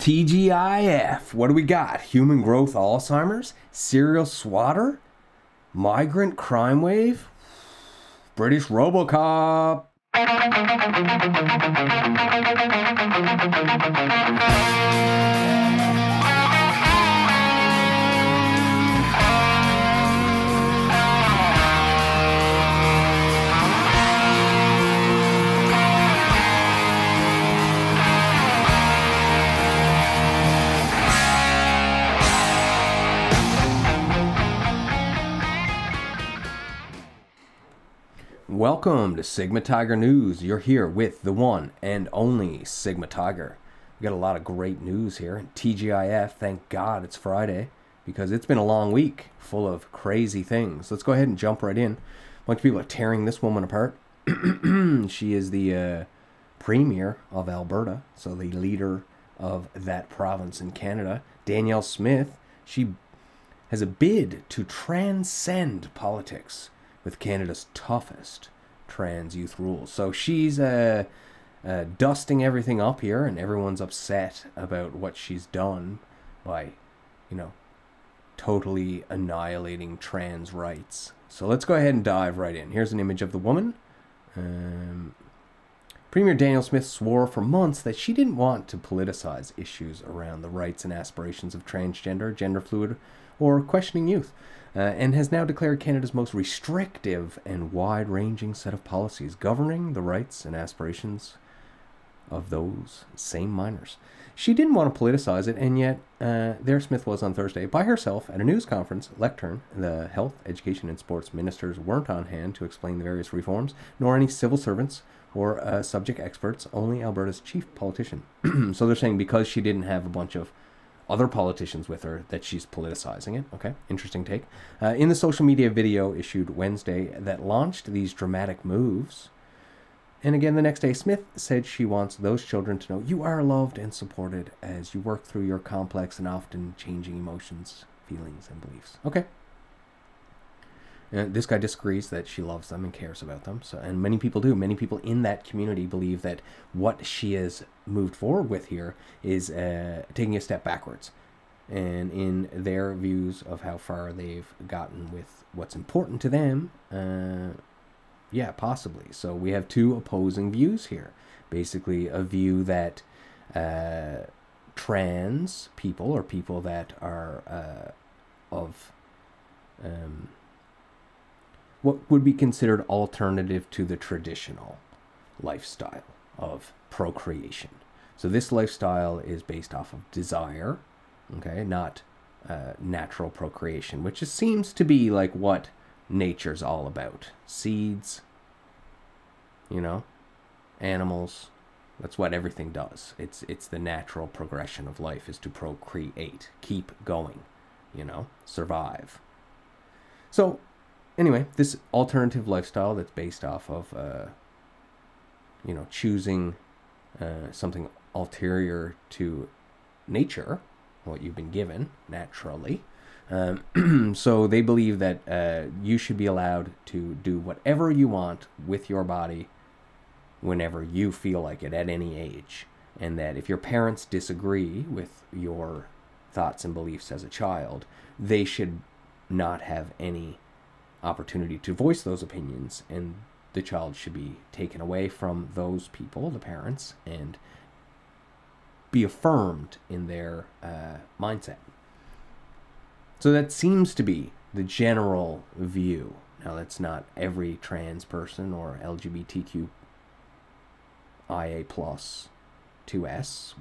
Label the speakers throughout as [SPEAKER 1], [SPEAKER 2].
[SPEAKER 1] TGIF. What do we got? Human growth Alzheimer's? Serial swatter? Migrant crime wave? British Robocop. Welcome to Sigma Tiger News. You're here with the one and only Sigma Tiger. We got a lot of great news here. TGIF, thank God it's Friday because it's been a long week full of crazy things. Let's go ahead and jump right in. A bunch of people are tearing this woman apart. she is the uh, premier of Alberta, so the leader of that province in Canada. Danielle Smith, she has a bid to transcend politics with Canada's toughest trans youth rules. So she's uh, uh, dusting everything up here, and everyone's upset about what she's done by, you know, totally annihilating trans rights. So let's go ahead and dive right in. Here's an image of the woman. Um, Premier Danielle Smith swore for months that she didn't want to politicize issues around the rights and aspirations of transgender, gender fluid, or questioning youth uh, and has now declared Canada's most restrictive and wide ranging set of policies governing the rights and aspirations of those same minors. She didn't want to politicize it, and yet uh, there Smith was on Thursday by herself at a news conference lectern. The health, education, and sports ministers weren't on hand to explain the various reforms, nor any civil servants or uh, subject experts, only Alberta's chief politician. so they're saying because she didn't have a bunch of other politicians with her that she's politicizing it. Okay, interesting take. Uh, in the social media video issued Wednesday that launched these dramatic moves, and again the next day, Smith said she wants those children to know you are loved and supported as you work through your complex and often changing emotions, feelings, and beliefs. Okay, and this guy disagrees that she loves them and cares about them. So, and many people do. Many people in that community believe that what she has moved forward with here is uh, taking a step backwards, and in their views of how far they've gotten with what's important to them. Uh, yeah, possibly. So we have two opposing views here. Basically, a view that uh, trans people or people that are uh, of um, what would be considered alternative to the traditional lifestyle of procreation. So this lifestyle is based off of desire, okay, not uh, natural procreation, which just seems to be like what nature's all about. Seeds, you know, animals. That's what everything does. It's it's the natural progression of life is to procreate, keep going, you know, survive. So anyway, this alternative lifestyle that's based off of, uh, you know, choosing uh, something ulterior to nature, what you've been given naturally. Um, so they believe that uh, you should be allowed to do whatever you want with your body whenever you feel like it at any age. And that if your parents disagree with your thoughts and beliefs as a child, they should not have any opportunity to voice those opinions, and the child should be taken away from those people, the parents, and be affirmed in their uh, mindset. So that seems to be the general view. Now, that's not every trans person or LGBTQ IA plus 2S.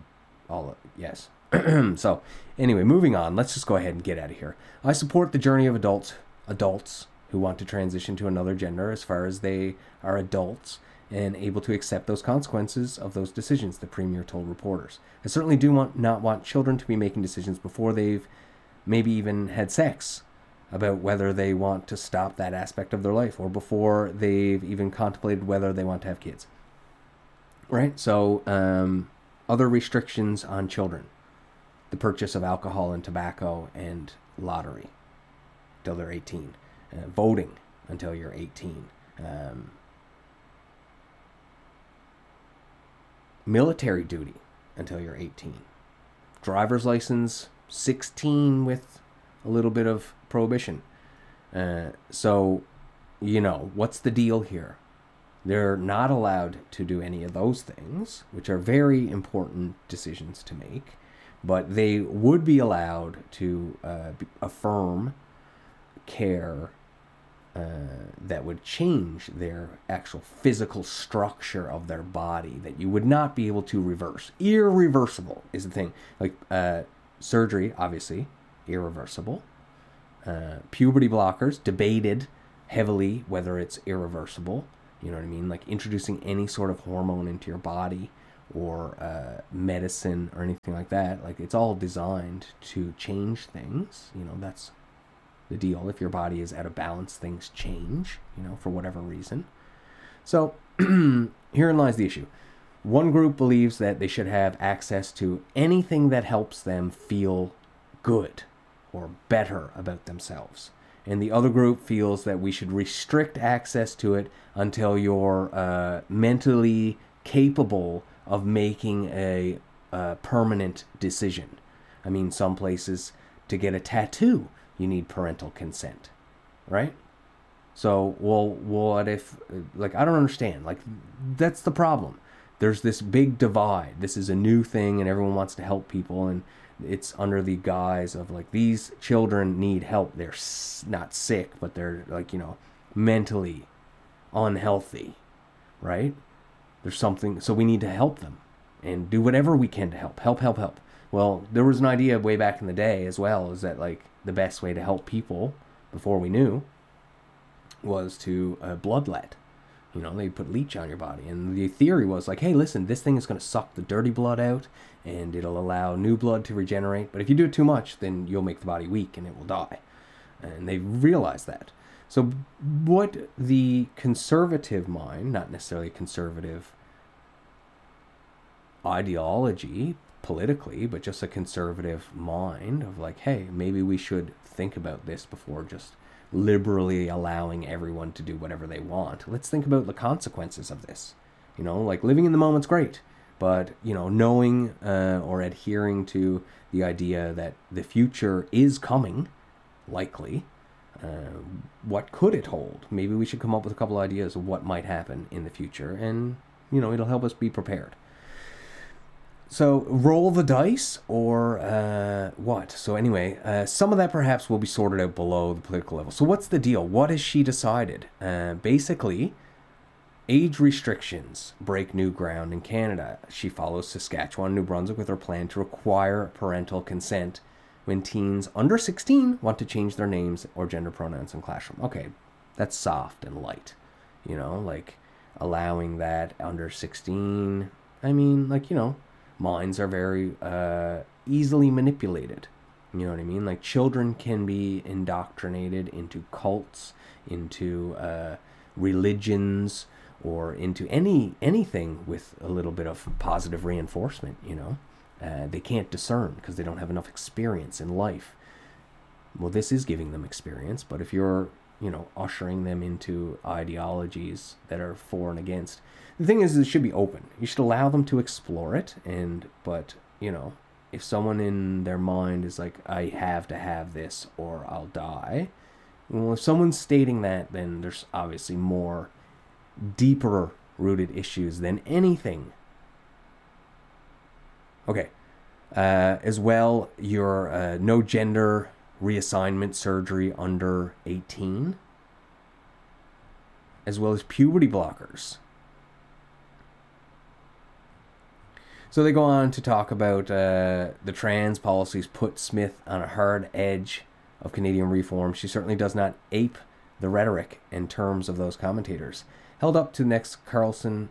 [SPEAKER 1] All yes. so, anyway, moving on. Let's just go ahead and get out of here. I support the journey of adults adults who want to transition to another gender as far as they are adults and able to accept those consequences of those decisions, the Premier told reporters. I certainly do want, not want children to be making decisions before they've maybe even had sex about whether they want to stop that aspect of their life or before they've even contemplated whether they want to have kids. Right? So, um, other restrictions on children the purchase of alcohol and tobacco and lottery till they're 18 uh, voting until you're 18. Um, military duty until you're 18. driver's license, 16 with a little bit of prohibition. Uh, so, you know, what's the deal here? They're not allowed to do any of those things, which are very important decisions to make, but they would be allowed to uh, affirm care that would change their actual physical structure of their body that you would not be able to reverse. Irreversible is the thing. Like uh, surgery, obviously, irreversible. Uh, puberty blockers, debated heavily whether it's irreversible. You know what I mean? Like introducing any sort of hormone into your body or uh, medicine or anything like that. Like it's all designed to change things. You know, that's the deal. If your body is out of balance, things change, you know, for whatever reason. So herein lies the issue. One group believes that they should have access to anything that helps them feel good or better about themselves and the other group feels that we should restrict access to it until you're uh, mentally capable of making a, a permanent decision. I mean, some places to get a tattoo, you need parental consent, right? So, well, what if, like, I don't understand. Like, that's the problem. There's this big divide. This is a new thing, and everyone wants to help people, and it's under the guise of like these children need help. They're not sick, but they're like, you know, mentally unhealthy, right? There's something, so we need to help them and do whatever we can to help. Help, help, help. Well, there was an idea way back in the day as well, is that like the best way to help people before we knew was to uh, bloodlet. You know, they put leech on your body. And the theory was like, hey, listen, this thing is going to suck the dirty blood out and it'll allow new blood to regenerate. But if you do it too much, then you'll make the body weak and it will die. And they realized that. So, what the conservative mind, not necessarily conservative ideology politically, but just a conservative mind of like, hey, maybe we should think about this before just liberally allowing everyone to do whatever they want. Let's think about the consequences of this. You know, like living in the moment's great, but you know, knowing uh, or adhering to the idea that the future is coming, likely. Uh, what could it hold? Maybe we should come up with a couple ideas of what might happen in the future, and you know, it'll help us be prepared. So roll the dice or uh, what? So anyway, uh, some of that perhaps will be sorted out below the political level. So what's the deal? What has she decided? Uh, basically, age restrictions break new ground in Canada. She follows Saskatchewan, New Brunswick with her plan to require parental consent when teens under 16 want to change their names or gender pronouns in classroom. Okay, that's soft and light. You know, like allowing that under 16. I mean, like, you know, minds are very uh, easily manipulated. You know what I mean? Like children can be indoctrinated into cults, into uh, religions, or into any anything with a little bit of positive reinforcement. You know, uh, they can't discern because they don't have enough experience in life. Well, this is giving them experience, but if you're you know ushering them into ideologies that are for and against, the thing is, it should be open. You should allow them to explore it, and but you know, if someone in their mind is like, I have to have this or I'll die. Well, if someone's stating that, then there's obviously more deeper rooted issues than anything. Okay. Uh, as well, your uh, no gender reassignment surgery under 18, as well as puberty blockers. So they go on to talk about uh, the trans policies put Smith on a hard edge of Canadian reform. She certainly does not ape the rhetoric and terms of those commentators. Held up to next Carlson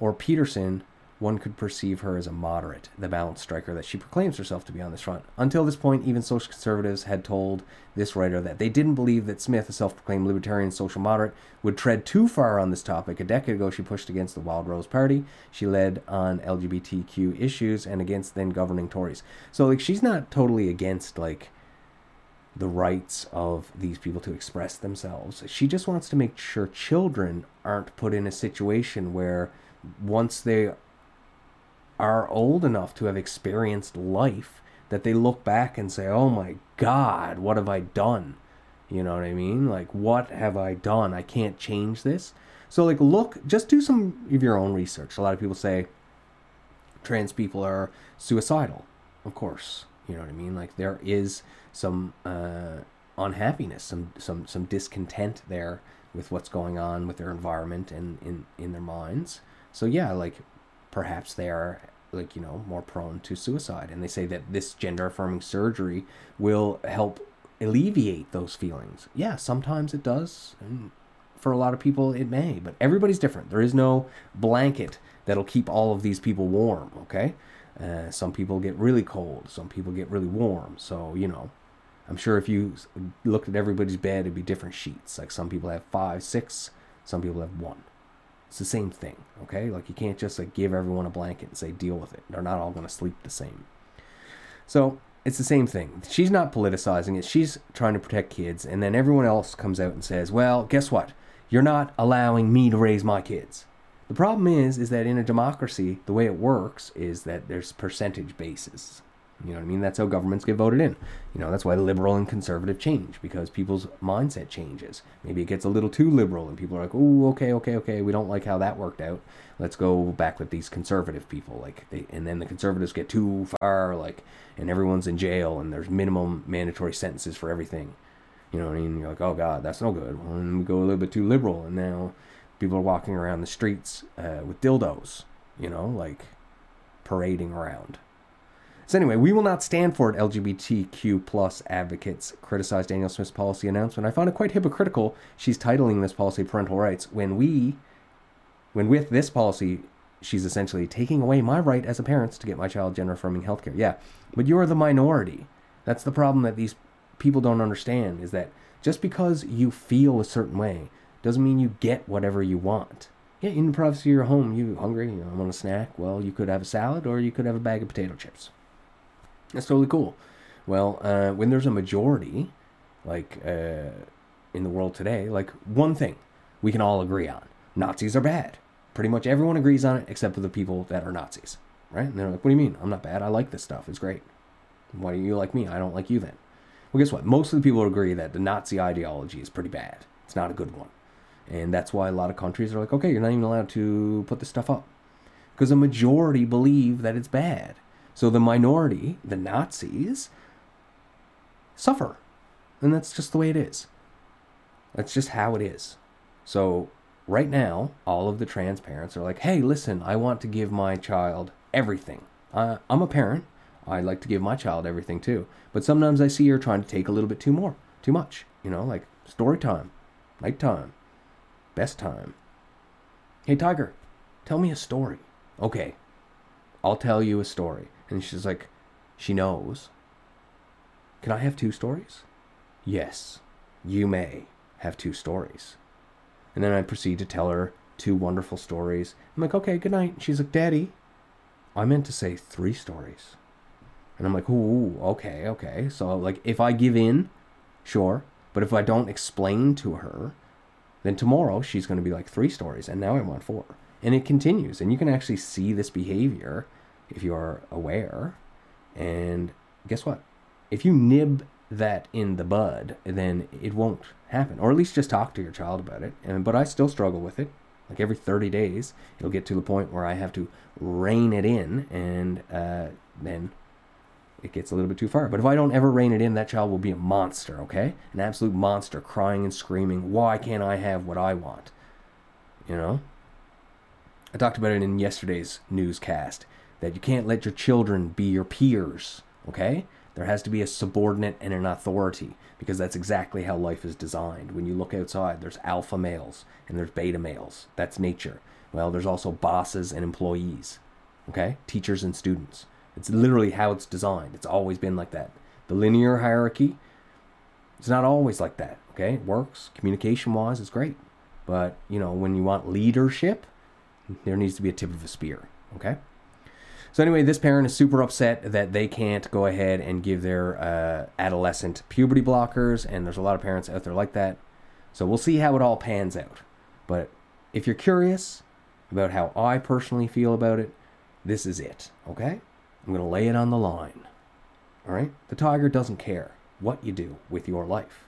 [SPEAKER 1] or Peterson one could perceive her as a moderate, the balanced striker that she proclaims herself to be on this front. Until this point, even social conservatives had told this writer that they didn't believe that Smith, a self proclaimed libertarian social moderate, would tread too far on this topic. A decade ago, she pushed against the Wildrose Party. She led on LGBTQ issues and against then governing Tories. So, like, she's not totally against, like, the rights of these people to express themselves. She just wants to make sure children aren't put in a situation where once they are old enough to have experienced life that they look back and say, "Oh my God, what have I done?" You know what I mean? Like, what have I done? I can't change this. So, like, look, just do some of your own research. A lot of people say trans people are suicidal. Of course, you know what I mean. Like, there is some uh, unhappiness, some some some discontent there with what's going on with their environment and in in their minds. So yeah, like perhaps they are like you know more prone to suicide. And they say that this gender affirming surgery will help alleviate those feelings. Yeah sometimes it does and for a lot of people it may but everybody's different. There is no blanket that'll keep all of these people warm okay? Uh, some people get really cold. Some people get really warm. So you know i'm sure if you looked at everybody's bed it'd be different sheets. Like some people have five six some people have one it's the same thing, okay? Like you can't just like give everyone a blanket and say deal with it. They're not all going to sleep the same. So it's the same thing. She's not politicizing it. She's trying to protect kids, and then everyone else comes out and says, "Well, guess what? You're not allowing me to raise my kids." The problem is, is that in a democracy, the way it works is that there's percentage basis. You know what I mean? That's how governments get voted in. You know, that's why liberal and conservative change because people's mindset changes. Maybe it gets a little too liberal and people are like, "Oh, okay, okay, okay, we don't like how that worked out. Let's go back with these conservative people." Like they, and then the conservatives get too far like and everyone's in jail and there's minimum mandatory sentences for everything. You know what I mean? You're like, "Oh god, that's no good." And we go a little bit too liberal and now people are walking around the streets uh, with dildos, you know, like parading around. So anyway, we will not stand for it. LGBTQ plus advocates criticized Danielle Smith's policy announcement. I found it quite hypocritical. She's titling this policy parental rights when we, when with this policy, she's essentially taking away my right as a parent to get my child gender affirming healthcare. Yeah, but you're the minority. That's the problem that these people don't understand is that just because you feel a certain way doesn't mean you get whatever you want. Yeah, in the privacy of your home, you hungry, you know, want a snack? Well, you could have a salad or you could have a bag of potato chips. That's totally cool. Well, uh, when there's a majority, like uh, in the world today, like one thing we can all agree on Nazis are bad. Pretty much everyone agrees on it except for the people that are Nazis, right? And they're like, what do you mean? I'm not bad. I like this stuff. It's great. Why do you like me? I don't like you then. Well, guess what? Most of the people agree that the Nazi ideology is pretty bad. It's not a good one. And that's why a lot of countries are like, okay, you're not even allowed to put this stuff up. Because a majority believe that it's bad. So the minority, the Nazis, suffer. And that's just the way it is. That's just how it is. So right now, all of the trans parents are like, hey, listen, I want to give my child everything. Uh, I'm a parent. I like to give my child everything too. But sometimes I see her trying to take a little bit too more, too much. You know, like story time, night time, best time. Hey, Tiger, tell me a story. Okay, I'll tell you a story. And she's like, she knows. Can I have two stories? Yes, you may have two stories. And then I proceed to tell her two wonderful stories. I'm like, okay, good night. She's like, Daddy, I meant to say three stories. And I'm like, ooh, okay, okay. So, like, if I give in, sure. But if I don't explain to her, then tomorrow she's going to be like three stories. And now I want four. And it continues. And you can actually see this behavior if you are aware. And guess what? If you nib that in the bud, then it won't happen. Or at least just talk to your child about it. And but I still struggle with it. Like every 30 days, it'll get to the point where I have to rein it in, and uh, then it gets a little bit too far. But if I don't ever rein it in, that child will be a monster, okay? An absolute monster, crying and screaming, why can't I have what I want? You know? I talked about it in yesterday's newscast that you can't let your children be your peers, okay? There has to be a subordinate and an authority because that's exactly how life is designed. When you look outside, there's alpha males and there's beta males. That's nature. Well, there's also bosses and employees, okay? Teachers and students. It's literally how it's designed. It's always been like that. The linear hierarchy, it's not always like that, okay? It works. Communication wise, it's great. But, you know, when you want leadership, there needs to be a tip of a spear, okay? So anyway, this parent is super upset that they can't go ahead and give their uh, adolescent puberty blockers, and there's a lot of parents out there like that. So we'll see how it all pans out. But if you're curious about how I personally feel about it, this is it, okay? I'm going to lay it on the line. All right? The tiger doesn't care what you do with your life.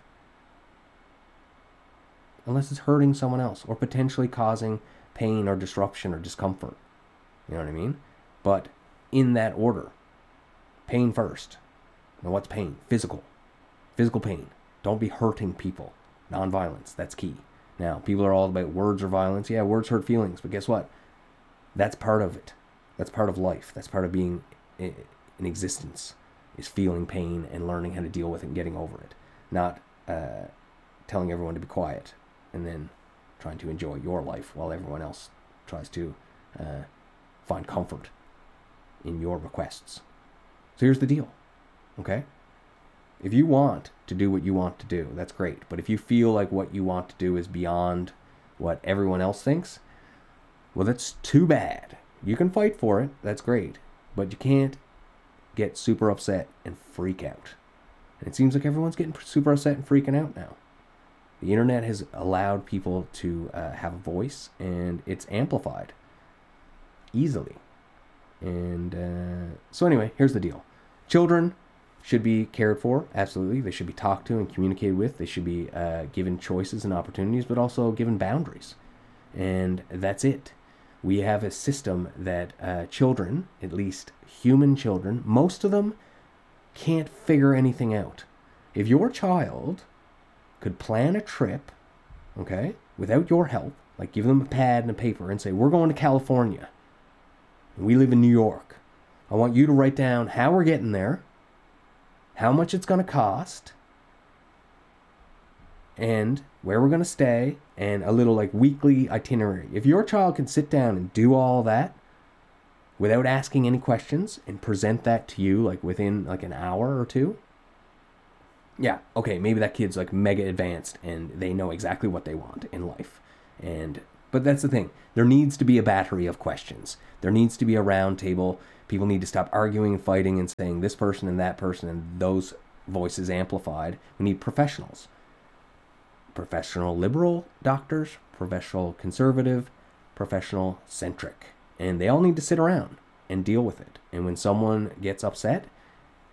[SPEAKER 1] Unless it's hurting someone else or potentially causing pain or disruption or discomfort. You know what I mean? But in that order pain first. Now, what's pain? Physical. Physical pain. Don't be hurting people. Nonviolence. That's key. Now, people are all about words or violence. Yeah, words hurt feelings, but guess what? That's part of it. That's part of life. That's part of being in existence is feeling pain and learning how to deal with it and getting over it. Not uh, telling everyone to be quiet and then trying to enjoy your life while everyone else tries to uh, find comfort in your requests. So here's the deal, okay? If you want to do what you want to do, that's great. But if you feel like what you want to do is beyond what everyone else thinks, well, that's too bad. You can fight for it, that's great. But you can't get super upset and freak out. And it seems like everyone's getting super upset and freaking out now. The internet has allowed people to uh, have a voice and it's amplified easily. And uh, so, anyway, here's the deal children should be cared for, absolutely. They should be talked to and communicated with. They should be uh, given choices and opportunities, but also given boundaries. And that's it. We have a system that uh, children, at least human children, most of them can't figure anything out. If your child could plan a trip, okay, without your help, like give them a pad and a paper and say, We're going to California. We live in New York. I want you to write down how we're getting there, how much it's going to cost, and where we're going to stay, and a little like weekly itinerary. If your child can sit down and do all that without asking any questions and present that to you like within like an hour or two, yeah, okay, maybe that kid's like mega advanced and they know exactly what they want in life. And but that's the thing. There needs to be a battery of questions. There needs to be a round table. People need to stop arguing and fighting and saying this person and that person and those voices amplified. We need professionals. Professional liberal doctors, professional conservative, professional centric. And they all need to sit around and deal with it. And when someone gets upset,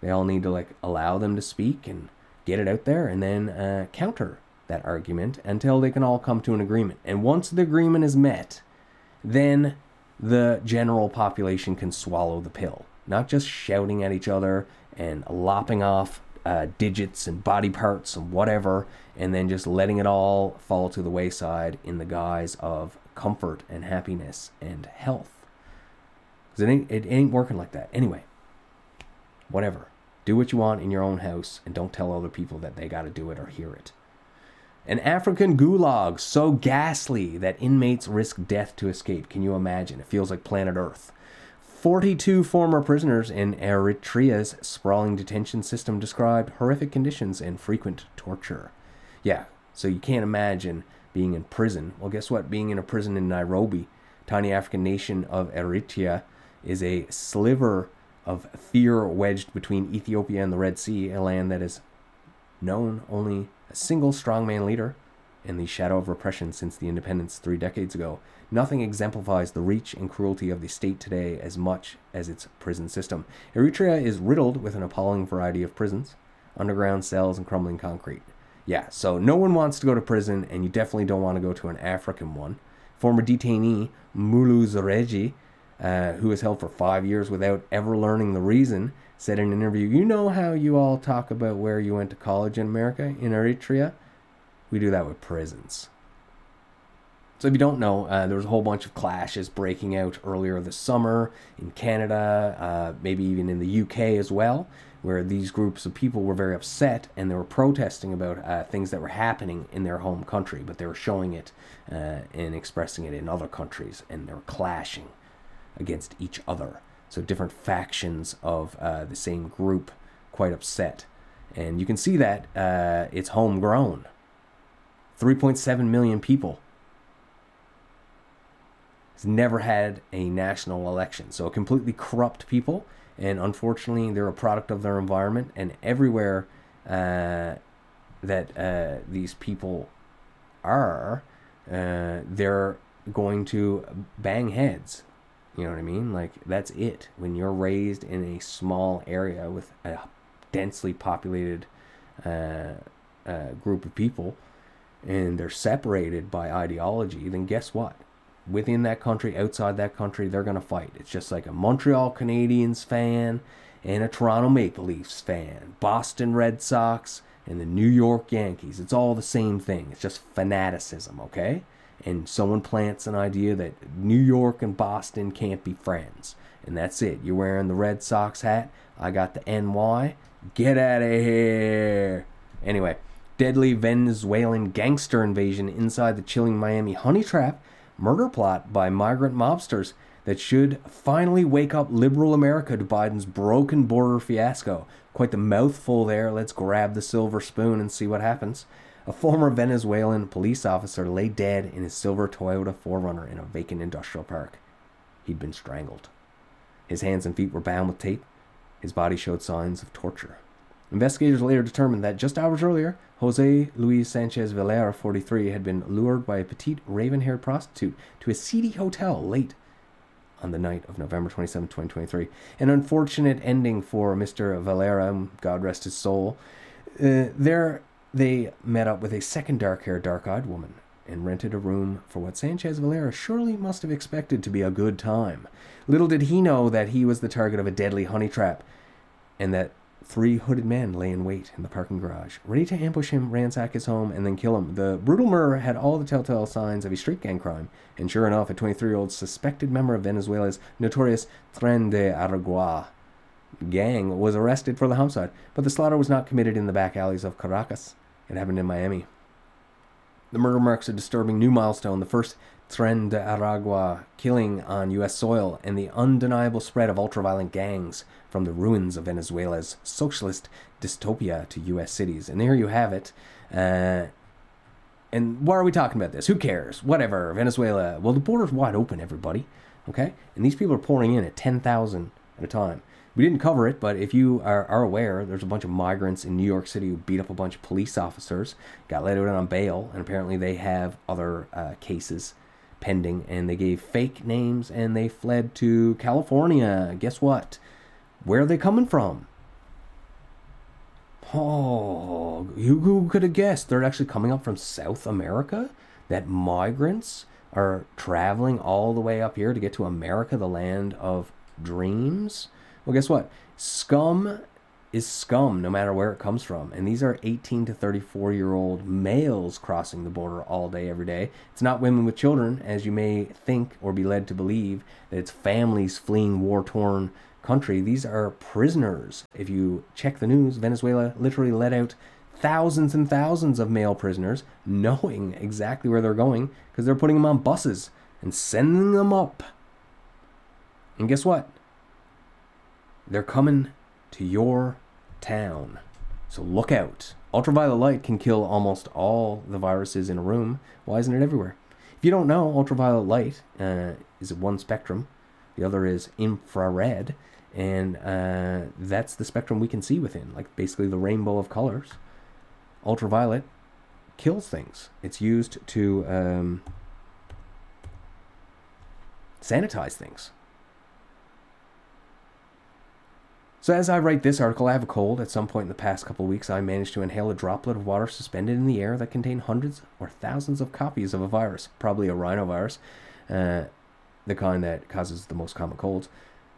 [SPEAKER 1] they all need to like allow them to speak and get it out there and then uh, counter that argument until they can all come to an agreement. And once the agreement is met, then the general population can swallow the pill, not just shouting at each other and lopping off uh, digits and body parts and whatever, and then just letting it all fall to the wayside in the guise of comfort and happiness and health. Because it ain't, it ain't working like that. Anyway, whatever. Do what you want in your own house and don't tell other people that they got to do it or hear it. An African gulag so ghastly that inmates risk death to escape. Can you imagine? It feels like planet Earth. 42 former prisoners in Eritrea's sprawling detention system described horrific conditions and frequent torture. Yeah, so you can't imagine being in prison. Well, guess what? Being in a prison in Nairobi, tiny African nation of Eritrea, is a sliver of fear wedged between Ethiopia and the Red Sea, a land that is known only a single strongman leader in the shadow of repression since the independence three decades ago. Nothing exemplifies the reach and cruelty of the state today as much as its prison system. Eritrea is riddled with an appalling variety of prisons, underground cells, and crumbling concrete. Yeah, so no one wants to go to prison, and you definitely don't want to go to an African one. Former detainee Mulu Zareji, uh, who was held for five years without ever learning the reason, said in an interview, You know how you all talk about where you went to college in America, in Eritrea? We do that with prisons. So, if you don't know, uh, there was a whole bunch of clashes breaking out earlier this summer in Canada, uh, maybe even in the UK as well, where these groups of people were very upset and they were protesting about uh, things that were happening in their home country, but they were showing it uh, and expressing it in other countries, and they were clashing against each other. So different factions of uh, the same group quite upset. And you can see that uh, it's homegrown. 3.7 million people. It's never had a national election. So completely corrupt people. And unfortunately, they're a product of their environment. And everywhere uh, that uh, these people are, uh, they're going to bang heads. You know what I mean? Like that's it. When you're raised in a small area with a densely populated uh, uh, group of people, and they're separated by ideology, then guess what? Within that country, outside that country, they're gonna fight. It's just like a Montreal Canadiens fan and a Toronto Maple Leafs fan, Boston Red Sox and the New York Yankees. It's all the same thing. It's just fanaticism, okay? And someone plants an idea that New York and Boston can't be friends. And that's it. You're wearing the Red Sox hat. I got the NY. Get out of here. Anyway, deadly Venezuelan gangster invasion inside the chilling Miami honey trap. Murder plot by migrant mobsters that should finally wake up liberal America to Biden's broken border fiasco. Quite the mouthful there. Let's grab the silver spoon and see what happens. A former Venezuelan police officer lay dead in his silver Toyota 4Runner in a vacant industrial park. He'd been strangled. His hands and feet were bound with tape. His body showed signs of torture. Investigators later determined that just hours earlier, Jose Luis Sanchez Valera, 43, had been lured by a petite, raven haired prostitute to a seedy hotel late on the night of November 27, 2023. An unfortunate ending for Mr. Valera, God rest his soul. Uh, there they met up with a second dark haired, dark eyed woman and rented a room for what Sanchez Valera surely must have expected to be a good time. Little did he know that he was the target of a deadly honey trap and that three hooded men lay in wait in the parking garage, ready to ambush him, ransack his home, and then kill him. The brutal murder had all the telltale signs of a street gang crime, and sure enough, a 23 year old suspected member of Venezuela's notorious Tren de Aragua gang was arrested for the homicide, but the slaughter was not committed in the back alleys of Caracas. It happened in Miami. The murder marks a disturbing new milestone, the first Tren de Aragua killing on U.S. soil, and the undeniable spread of ultraviolent gangs from the ruins of Venezuela's socialist dystopia to U.S. cities. And there you have it. Uh, and why are we talking about this? Who cares? Whatever. Venezuela. Well, the border's wide open, everybody. Okay? And these people are pouring in at 10,000 at a time. We didn't cover it, but if you are, are aware, there's a bunch of migrants in New York City who beat up a bunch of police officers, got let out on bail, and apparently they have other uh, cases pending, and they gave fake names and they fled to California. Guess what? Where are they coming from? Oh, who, who could have guessed? They're actually coming up from South America? That migrants are traveling all the way up here to get to America, the land of dreams? Well, guess what? Scum is scum no matter where it comes from. And these are 18 to 34 year old males crossing the border all day, every day. It's not women with children, as you may think or be led to believe, that it's families fleeing war torn country. These are prisoners. If you check the news, Venezuela literally let out thousands and thousands of male prisoners, knowing exactly where they're going, because they're putting them on buses and sending them up. And guess what? They're coming to your town. So look out. Ultraviolet light can kill almost all the viruses in a room. Why isn't it everywhere? If you don't know, ultraviolet light uh, is one spectrum, the other is infrared, and uh, that's the spectrum we can see within, like basically the rainbow of colors. Ultraviolet kills things. It's used to um, sanitize things. So as I write this article, I have a cold. At some point in the past couple weeks, I managed to inhale a droplet of water suspended in the air that contained hundreds or thousands of copies of a virus, probably a rhinovirus, uh, the kind that causes the most common colds.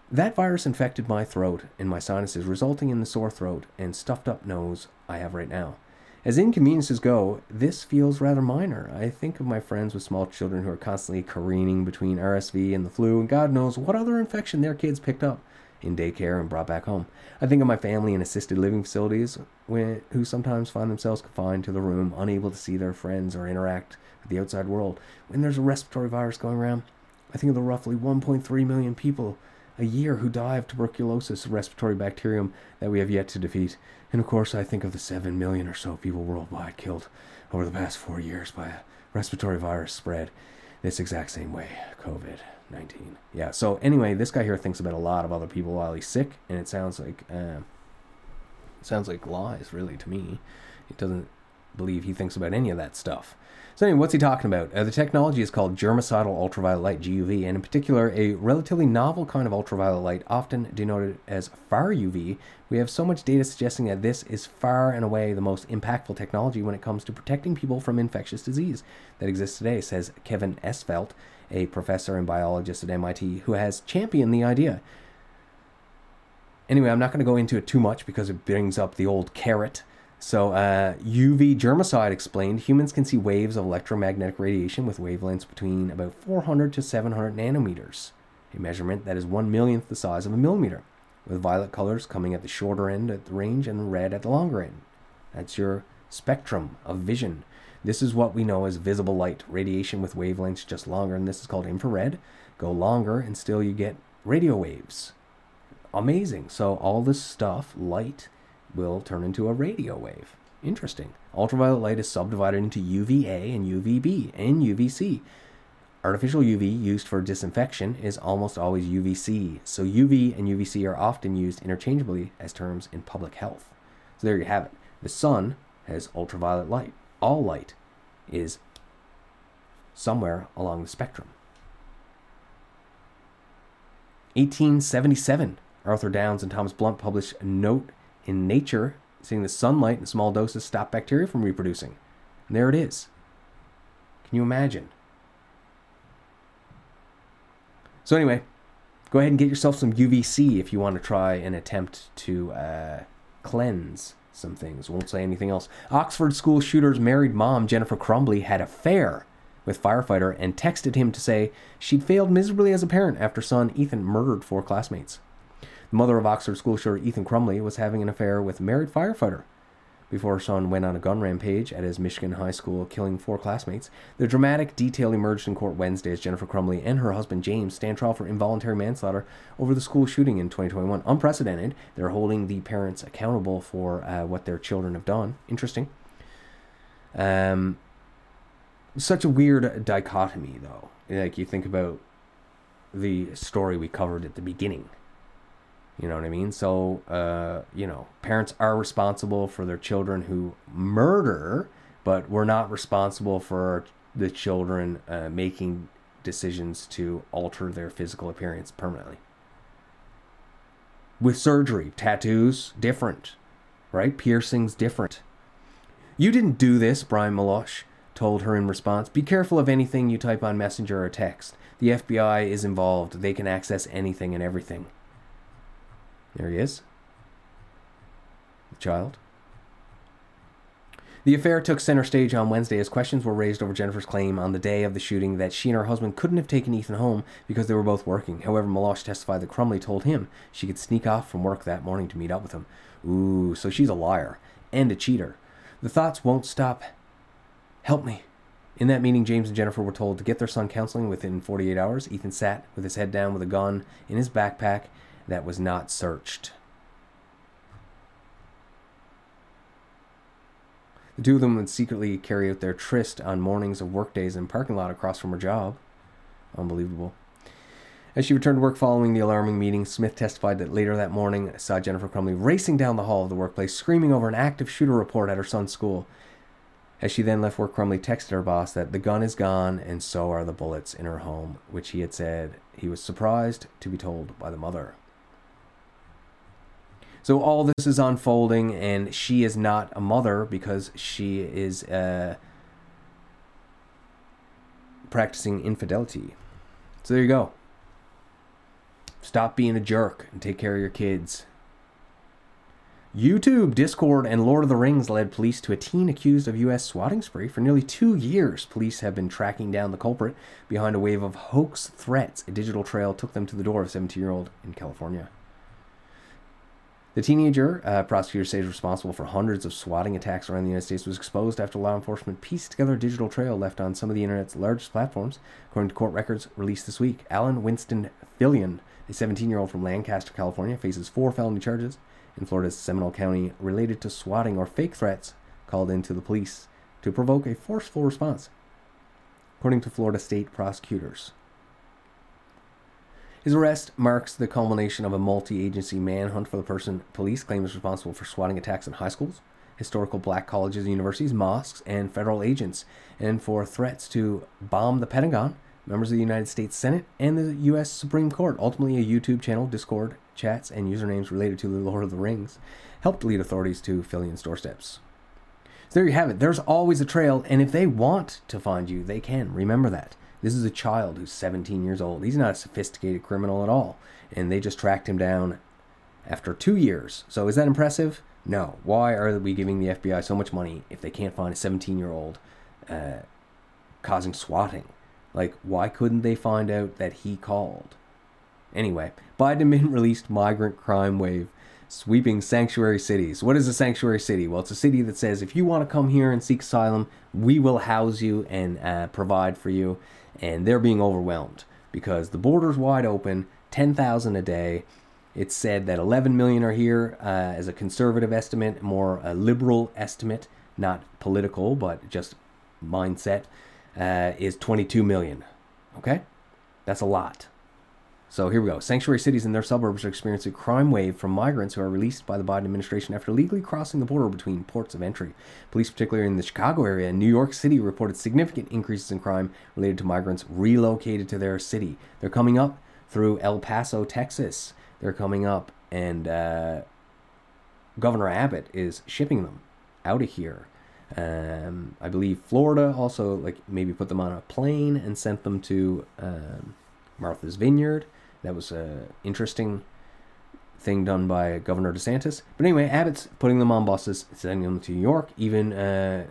[SPEAKER 1] That virus infected my throat and my sinuses, resulting in the sore throat and stuffed up nose I have right now. As inconveniences go, this feels rather minor. I think of my friends with small children who are constantly careening between RSV and the flu, and God knows what other infection their kids picked up in daycare and brought back home. I think of my family in assisted living facilities who sometimes find themselves confined to the room, unable to see their friends or interact with the outside world. When there's a respiratory virus going around, I think of the roughly 1.3 million people a year who die of tuberculosis, a respiratory bacterium that we have yet to defeat. And of course, I think of the 7 million or so people worldwide killed over the past four years by a respiratory virus spread this exact same way COVID. 19. Yeah. So anyway, this guy here thinks about a lot of other people while he's sick, and it sounds like uh, sounds like lies really to me. It doesn't believe he thinks about any of that stuff. So anyway, what's he talking about? Uh, the technology is called germicidal ultraviolet light, GUV, and in particular, a relatively novel kind of ultraviolet light, often denoted as far UV. We have so much data suggesting that this is far and away the most impactful technology when it comes to protecting people from infectious disease that exists today, says Kevin Esvelt, a professor and biologist at MIT who has championed the idea. Anyway, I'm not going to go into it too much because it brings up the old carrot so, uh, UV germicide explained humans can see waves of electromagnetic radiation with wavelengths between about 400 to 700 nanometers, a measurement that is one millionth the size of a millimeter, with violet colors coming at the shorter end at the range and red at the longer end. That's your spectrum of vision. This is what we know as visible light, radiation with wavelengths just longer, and this is called infrared. Go longer, and still you get radio waves. Amazing. So, all this stuff, light, will turn into a radio wave. Interesting. Ultraviolet light is subdivided into UVA and UVB and UVC. Artificial UV used for disinfection is almost always UVC, so UV and UVC are often used interchangeably as terms in public health. So there you have it. The sun has ultraviolet light. All light is somewhere along the spectrum. 1877, Arthur Downes and Thomas Blunt published a note in nature, seeing the sunlight in small doses stop bacteria from reproducing. And there it is. Can you imagine? So, anyway, go ahead and get yourself some UVC if you want to try and attempt to uh, cleanse some things. Won't say anything else. Oxford school shooter's married mom, Jennifer Crumbley, had a affair with firefighter and texted him to say she'd failed miserably as a parent after son Ethan murdered four classmates. The mother of Oxford school shooter Ethan Crumbley was having an affair with a married firefighter before her son went on a gun rampage at his Michigan high school, killing four classmates. The dramatic detail emerged in court Wednesday as Jennifer Crumbley and her husband James stand trial for involuntary manslaughter over the school shooting in 2021. Unprecedented. They're holding the parents accountable for uh, what their children have done. Interesting. Um, such a weird dichotomy, though. Like you think about the story we covered at the beginning you know what I mean? So, uh, you know, parents are responsible for their children who murder, but we're not responsible for the children uh, making decisions to alter their physical appearance permanently. With surgery, tattoos, different, right? Piercings, different. You didn't do this, Brian Meloche told her in response. Be careful of anything you type on Messenger or text. The FBI is involved. They can access anything and everything. There he is. The child. The affair took center stage on Wednesday as questions were raised over Jennifer's claim on the day of the shooting that she and her husband couldn't have taken Ethan home because they were both working. However, Meloche testified that Crumbley told him she could sneak off from work that morning to meet up with him. Ooh, so she's a liar and a cheater. The thoughts won't stop. Help me. In that meeting, James and Jennifer were told to get their son counseling within 48 hours. Ethan sat with his head down with a gun in his backpack that was not searched. The two of them would secretly carry out their tryst on mornings of workdays in parking lot across from her job. Unbelievable. As she returned to work following the alarming meeting, Smith testified that later that morning saw Jennifer Crumbley racing down the hall of the workplace, screaming over an active shooter report at her son's school. As she then left work, Crumbley texted her boss that the gun is gone and so are the bullets in her home, which he had said he was surprised to be told by the mother. So all this is unfolding, and she is not a mother because she is uh, practicing infidelity. So there you go. Stop being a jerk and take care of your kids. YouTube, Discord, and Lord of the Rings led police to a teen accused of U.S. swatting spree. For nearly two years, police have been tracking down the culprit behind a wave of hoax threats. A digital trail took them to the door of 17 year old in California. The teenager, uh, prosecutors say, is responsible for hundreds of swatting attacks around the United States, was exposed after law enforcement pieced together a digital trail left on some of the internet's largest platforms, according to court records released this week. Alan Winston Filion, a 17 year old from Lancaster, California, faces four felony charges in Florida's Seminole County related to swatting or fake threats called into the police to provoke a forceful response, according to Florida state prosecutors. His arrest marks the culmination of a multi agency manhunt for the person police claim is responsible for swatting attacks in high schools historical black colleges and universities, mosques, and federal agents, and for threats to bomb the Pentagon, members of the United States Senate, and the U.S. Supreme Court. Ultimately, a YouTube channel, Discord chats, and usernames related to the Lord of the Rings helped lead authorities to Filion's doorsteps. So there you have it. There's always a trail, and if they want to find you, they can. Remember that. This is a child who's 17 years old. He's not a sophisticated criminal at all. And they just tracked him down after two years. So is that impressive? No. Why are we giving the FBI so much money if they can't find a 17 year old uh, causing swatting? Like, why couldn't they find out that he called? Anyway, Biden released migrant crime wave sweeping sanctuary cities. What is a sanctuary city? Well, it's a city that says if you want to come here and seek asylum, we will house you and uh, provide for you. And they're being overwhelmed because the border's wide open, 10,000 a day. It's said that 11 million are here uh, as a conservative estimate, more a liberal estimate, not political, but just mindset, uh, is 22 million. Okay? That's a lot. So here we go. Sanctuary cities and their suburbs are experiencing a crime wave from migrants who are released by the Biden administration after legally crossing the border between ports of entry. Police, particularly in the Chicago area and New York City, reported significant increases in crime related to migrants relocated to their city. They're coming up through El Paso, Texas. They're coming up, and uh, Governor Abbott is shipping them out of here. Um, I believe Florida also like maybe put them on a plane and sent them to um, Martha's Vineyard. That was a interesting thing done by Governor DeSantis. But anyway, Abbott's putting them on buses, sending them to New York. Even uh,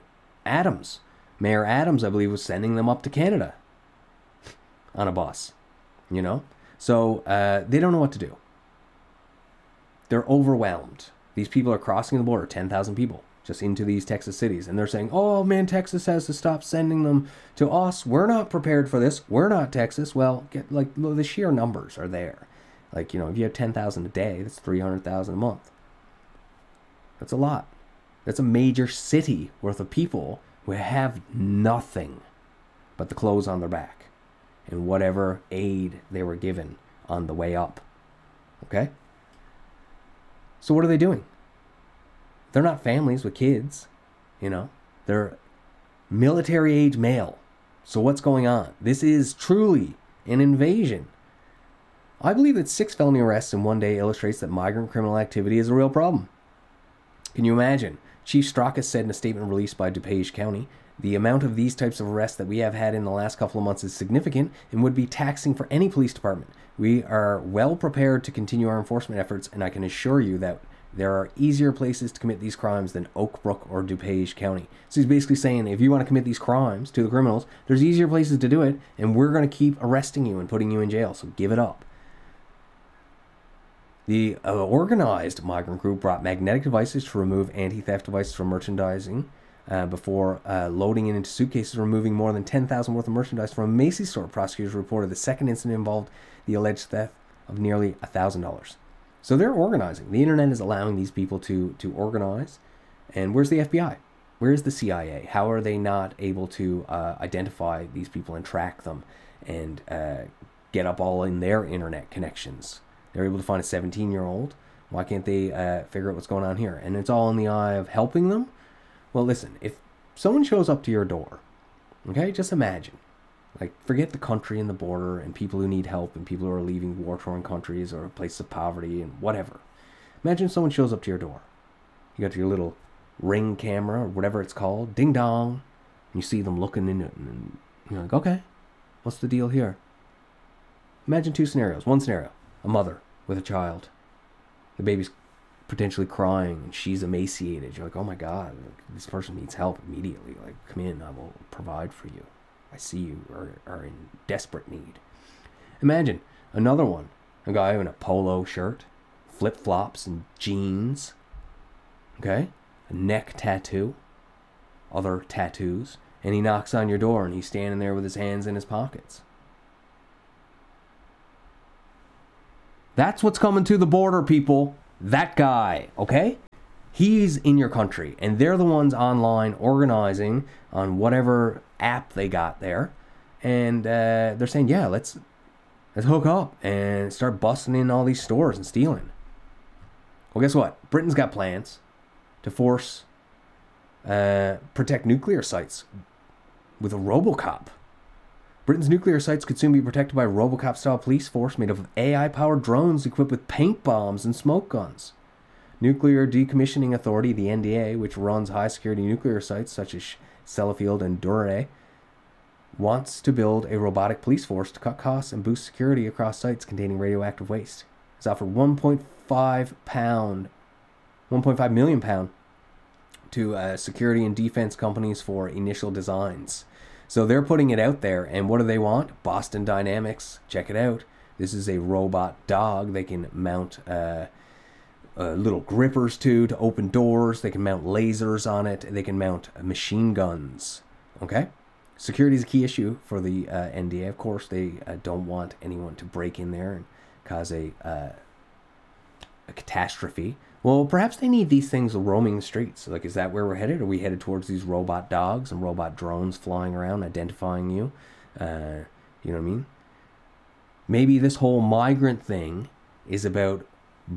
[SPEAKER 1] Adams, Mayor Adams, I believe, was sending them up to Canada on a bus. You know, so uh, they don't know what to do. They're overwhelmed. These people are crossing the border, ten thousand people just into these Texas cities. And they're saying, oh man, Texas has to stop sending them to us. We're not prepared for this. We're not Texas. Well, get like the sheer numbers are there. Like, you know, if you have 10,000 a day, that's 300,000 a month. That's a lot. That's a major city worth of people who have nothing but the clothes on their back and whatever aid they were given on the way up. Okay? So, what are they doing? They're not families with kids, you know. They're military age male. So what's going on? This is truly an invasion. I believe that six felony arrests in one day illustrates that migrant criminal activity is a real problem. Can you imagine? Chief Strauchan said in a statement released by DuPage County, the amount of these types of arrests that we have had in the last couple of months is significant and would be taxing for any police department. We are well prepared to continue our enforcement efforts, and I can assure you that there are easier places to commit these crimes than Oak Brook or DuPage County. So he's basically saying if you want to commit these crimes to the criminals, there's easier places to do it, and we're going to keep arresting you and putting you in jail. So give it up. The uh, organized migrant group brought magnetic devices to remove anti theft devices from merchandising. Uh, before uh, loading it into suitcases, removing more than 10,000 worth of merchandise from a Macy's store. Prosecutors reported the second incident involved the alleged theft of nearly $1,000. So they're organizing. The internet is allowing these people to to organize. And where's the FBI? Where's the CIA? How are they not able to uh, identify these people and track them and uh, get up all in their internet connections? They're able to find a 17 year old. Why can't they uh, figure out what's going on here? And it's all in the eye of helping them. Well, listen, if someone shows up to your door, okay, just imagine like, forget the country and the border and people who need help and people who are leaving war torn countries or places of poverty and whatever. Imagine someone shows up to your door. You got your little ring camera or whatever it's called, ding dong, and you see them looking in it, and you're like, okay, what's the deal here? Imagine two scenarios. One scenario a mother with a child. The baby's potentially crying and she's emaciated. You're like, oh my God, this person needs help immediately. Like, come in, I will provide for you. I see you are, are in desperate need. Imagine another one a guy in a polo shirt, flip flops, and jeans. Okay? A neck tattoo, other tattoos, and he knocks on your door and he's standing there with his hands in his pockets. That's what's coming to the border, people. That guy, okay? He's in your country, and they're the ones online organizing on whatever app they got there, and uh, they're saying, "Yeah, let's let's hook up and start busting in all these stores and stealing." Well, guess what? Britain's got plans to force uh, protect nuclear sites with a Robocop. Britain's nuclear sites could soon be protected by a Robocop style police force made of AI powered drones equipped with paint bombs and smoke guns. Nuclear Decommissioning Authority, the NDA, which runs high security nuclear sites such as Sellafield and Dounreay, wants to build a robotic police force to cut costs and boost security across sites containing radioactive waste. It's offered 1.5 pound, 1.5 million pound to uh, security and defense companies for initial designs. So they're putting it out there, and what do they want? Boston Dynamics. Check it out. This is a robot dog. They can mount uh, uh, little grippers too to open doors. They can mount lasers on it. They can mount machine guns. Okay. Security is a key issue for the uh, NDA. Of course, they uh, don't want anyone to break in there and cause a uh, a catastrophe. Well, perhaps they need these things roaming the streets. Like, is that where we're headed? Are we headed towards these robot dogs and robot drones flying around identifying you? Uh, you know what I mean? Maybe this whole migrant thing is about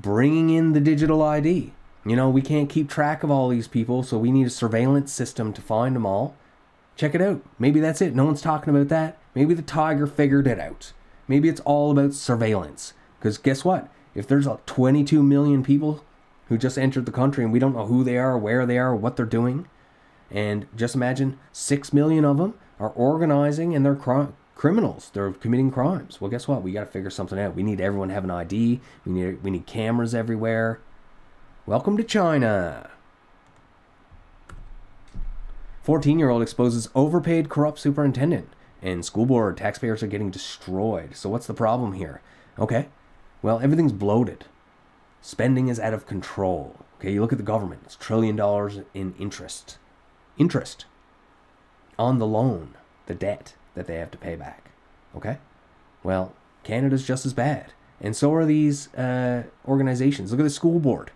[SPEAKER 1] bringing in the digital ID. You know, we can't keep track of all these people, so we need a surveillance system to find them all. Check it out. Maybe that's it. No one's talking about that. Maybe the tiger figured it out. Maybe it's all about surveillance. Because guess what? If there's like 22 million people who just entered the country and we don't know who they are, where they are, what they're doing, and just imagine 6 million of them are organizing and they're criminals. They're committing crimes. Well, guess what? We got to figure something out. We need everyone to have an ID. We need we need cameras everywhere. Welcome to China. 14 year old exposes overpaid corrupt superintendent. And school board taxpayers are getting destroyed. So, what's the problem here? Okay, well, everything's bloated. Spending is out of control. Okay, you look at the government, it's trillion dollars in interest. Interest on the loan, the debt that they have to pay back. Okay? Well, Canada's just as bad. And so are these uh, organizations. Look at the school board.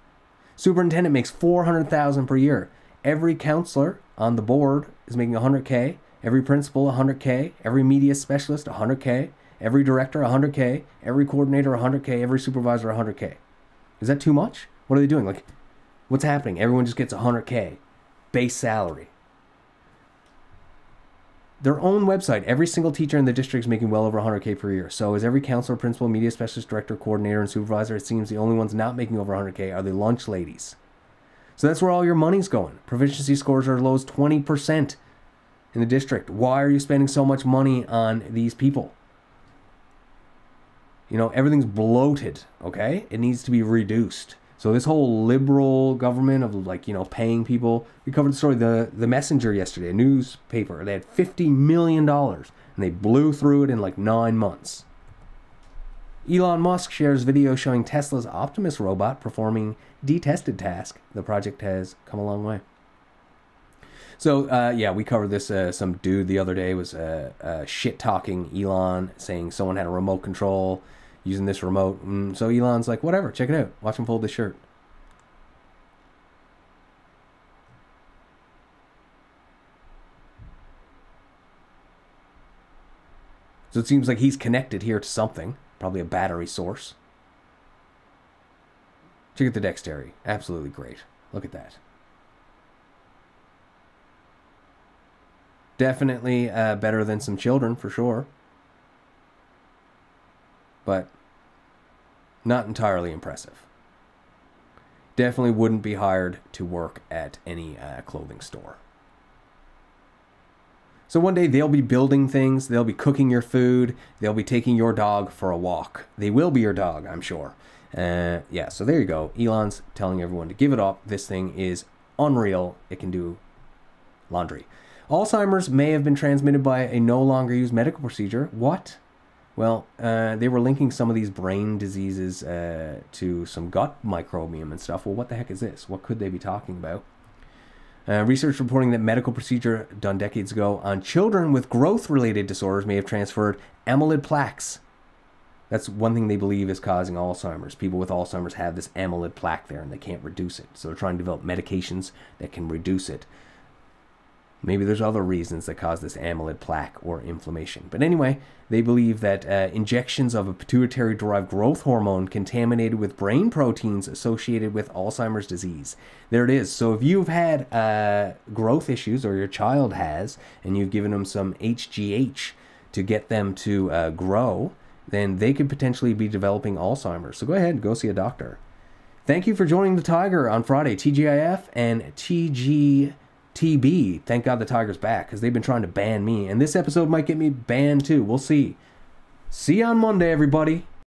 [SPEAKER 1] Superintendent makes 400000 per year. Every counselor on the board is making 100K. Every principal, 100K. Every media specialist, 100K. Every director, 100K. Every coordinator, 100K. Every supervisor, 100K. Is that too much? What are they doing? Like, what's happening? Everyone just gets 100K base salary. Their own website, every single teacher in the district is making well over 100K per year. So is every counselor, principal, media specialist, director, coordinator, and supervisor. It seems the only ones not making over 100K are the lunch ladies. So that's where all your money's going. Proficiency scores are as low as 20% in the district. Why are you spending so much money on these people? You know, everything's bloated, okay? It needs to be reduced. So this whole liberal government of like, you know, paying people. We covered the story the the Messenger yesterday, a newspaper. They had 50 million dollars and they blew through it in like 9 months. Elon Musk shares video showing Tesla's Optimus robot performing detested task. The project has come a long way. So uh, yeah, we covered this. Uh, some dude the other day was uh, uh shit talking Elon, saying someone had a remote control using this remote. And so Elon's like, whatever, check it out. Watch him fold the shirt. So it seems like he's connected here to something, probably a battery source. Check out the dexterity. Absolutely great. Look at that. Definitely uh, better than some children, for sure. But not entirely impressive. Definitely wouldn't be hired to work at any uh, clothing store. So one day they'll be building things, they'll be cooking your food, they'll be taking your dog for a walk. They will be your dog, I'm sure. Uh, yeah, so there you go. Elon's telling everyone to give it up. This thing is unreal. It can do laundry. Alzheimer's may have been transmitted by a no longer used medical procedure. What? Well, uh, they were linking some of these brain diseases uh, to some gut microbiome and stuff. Well, what the heck is this? What could they be talking about? Uh, research reporting that medical procedure done decades ago on children with growth-related disorders may have transferred amyloid plaques. That's one thing they believe is causing Alzheimer's. People with Alzheimer's have this amyloid plaque there and they can't reduce it. So they're trying to develop medications that can reduce it. Maybe there's other reasons that cause this amyloid plaque or inflammation. But anyway, they believe that uh, injections of a pituitary derived growth hormone contaminated with brain proteins associated with Alzheimer's disease. There it is. So if you've had uh, growth issues or your child has, and you've given them some HGH to get them to uh, grow, then they could potentially be developing Alzheimer's. So go ahead and go see a doctor. Thank you for joining the Tiger on Friday, TGIF and TG. TB, thank God the Tiger's back because they've been trying to ban me. And this episode might get me banned too. We'll see. See you on Monday, everybody.